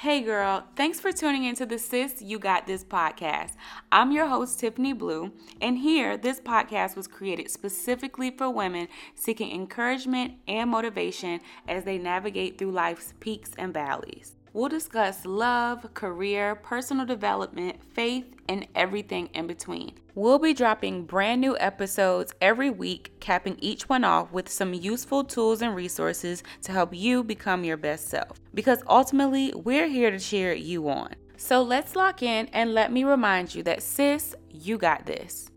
Hey girl, thanks for tuning into the Sis You Got This podcast. I'm your host, Tiffani Blú, and here, this podcast was created specifically for women seeking encouragement and motivation as they navigate through life's peaks and valleys. We'll discuss love, career, personal development, faith, and everything in between. We'll be dropping brand new episodes every week, capping each one off with some useful tools and resources to help you become your best self. Because ultimately, we're here to cheer you on. So let's lock in and let me remind you that, sis, you got this.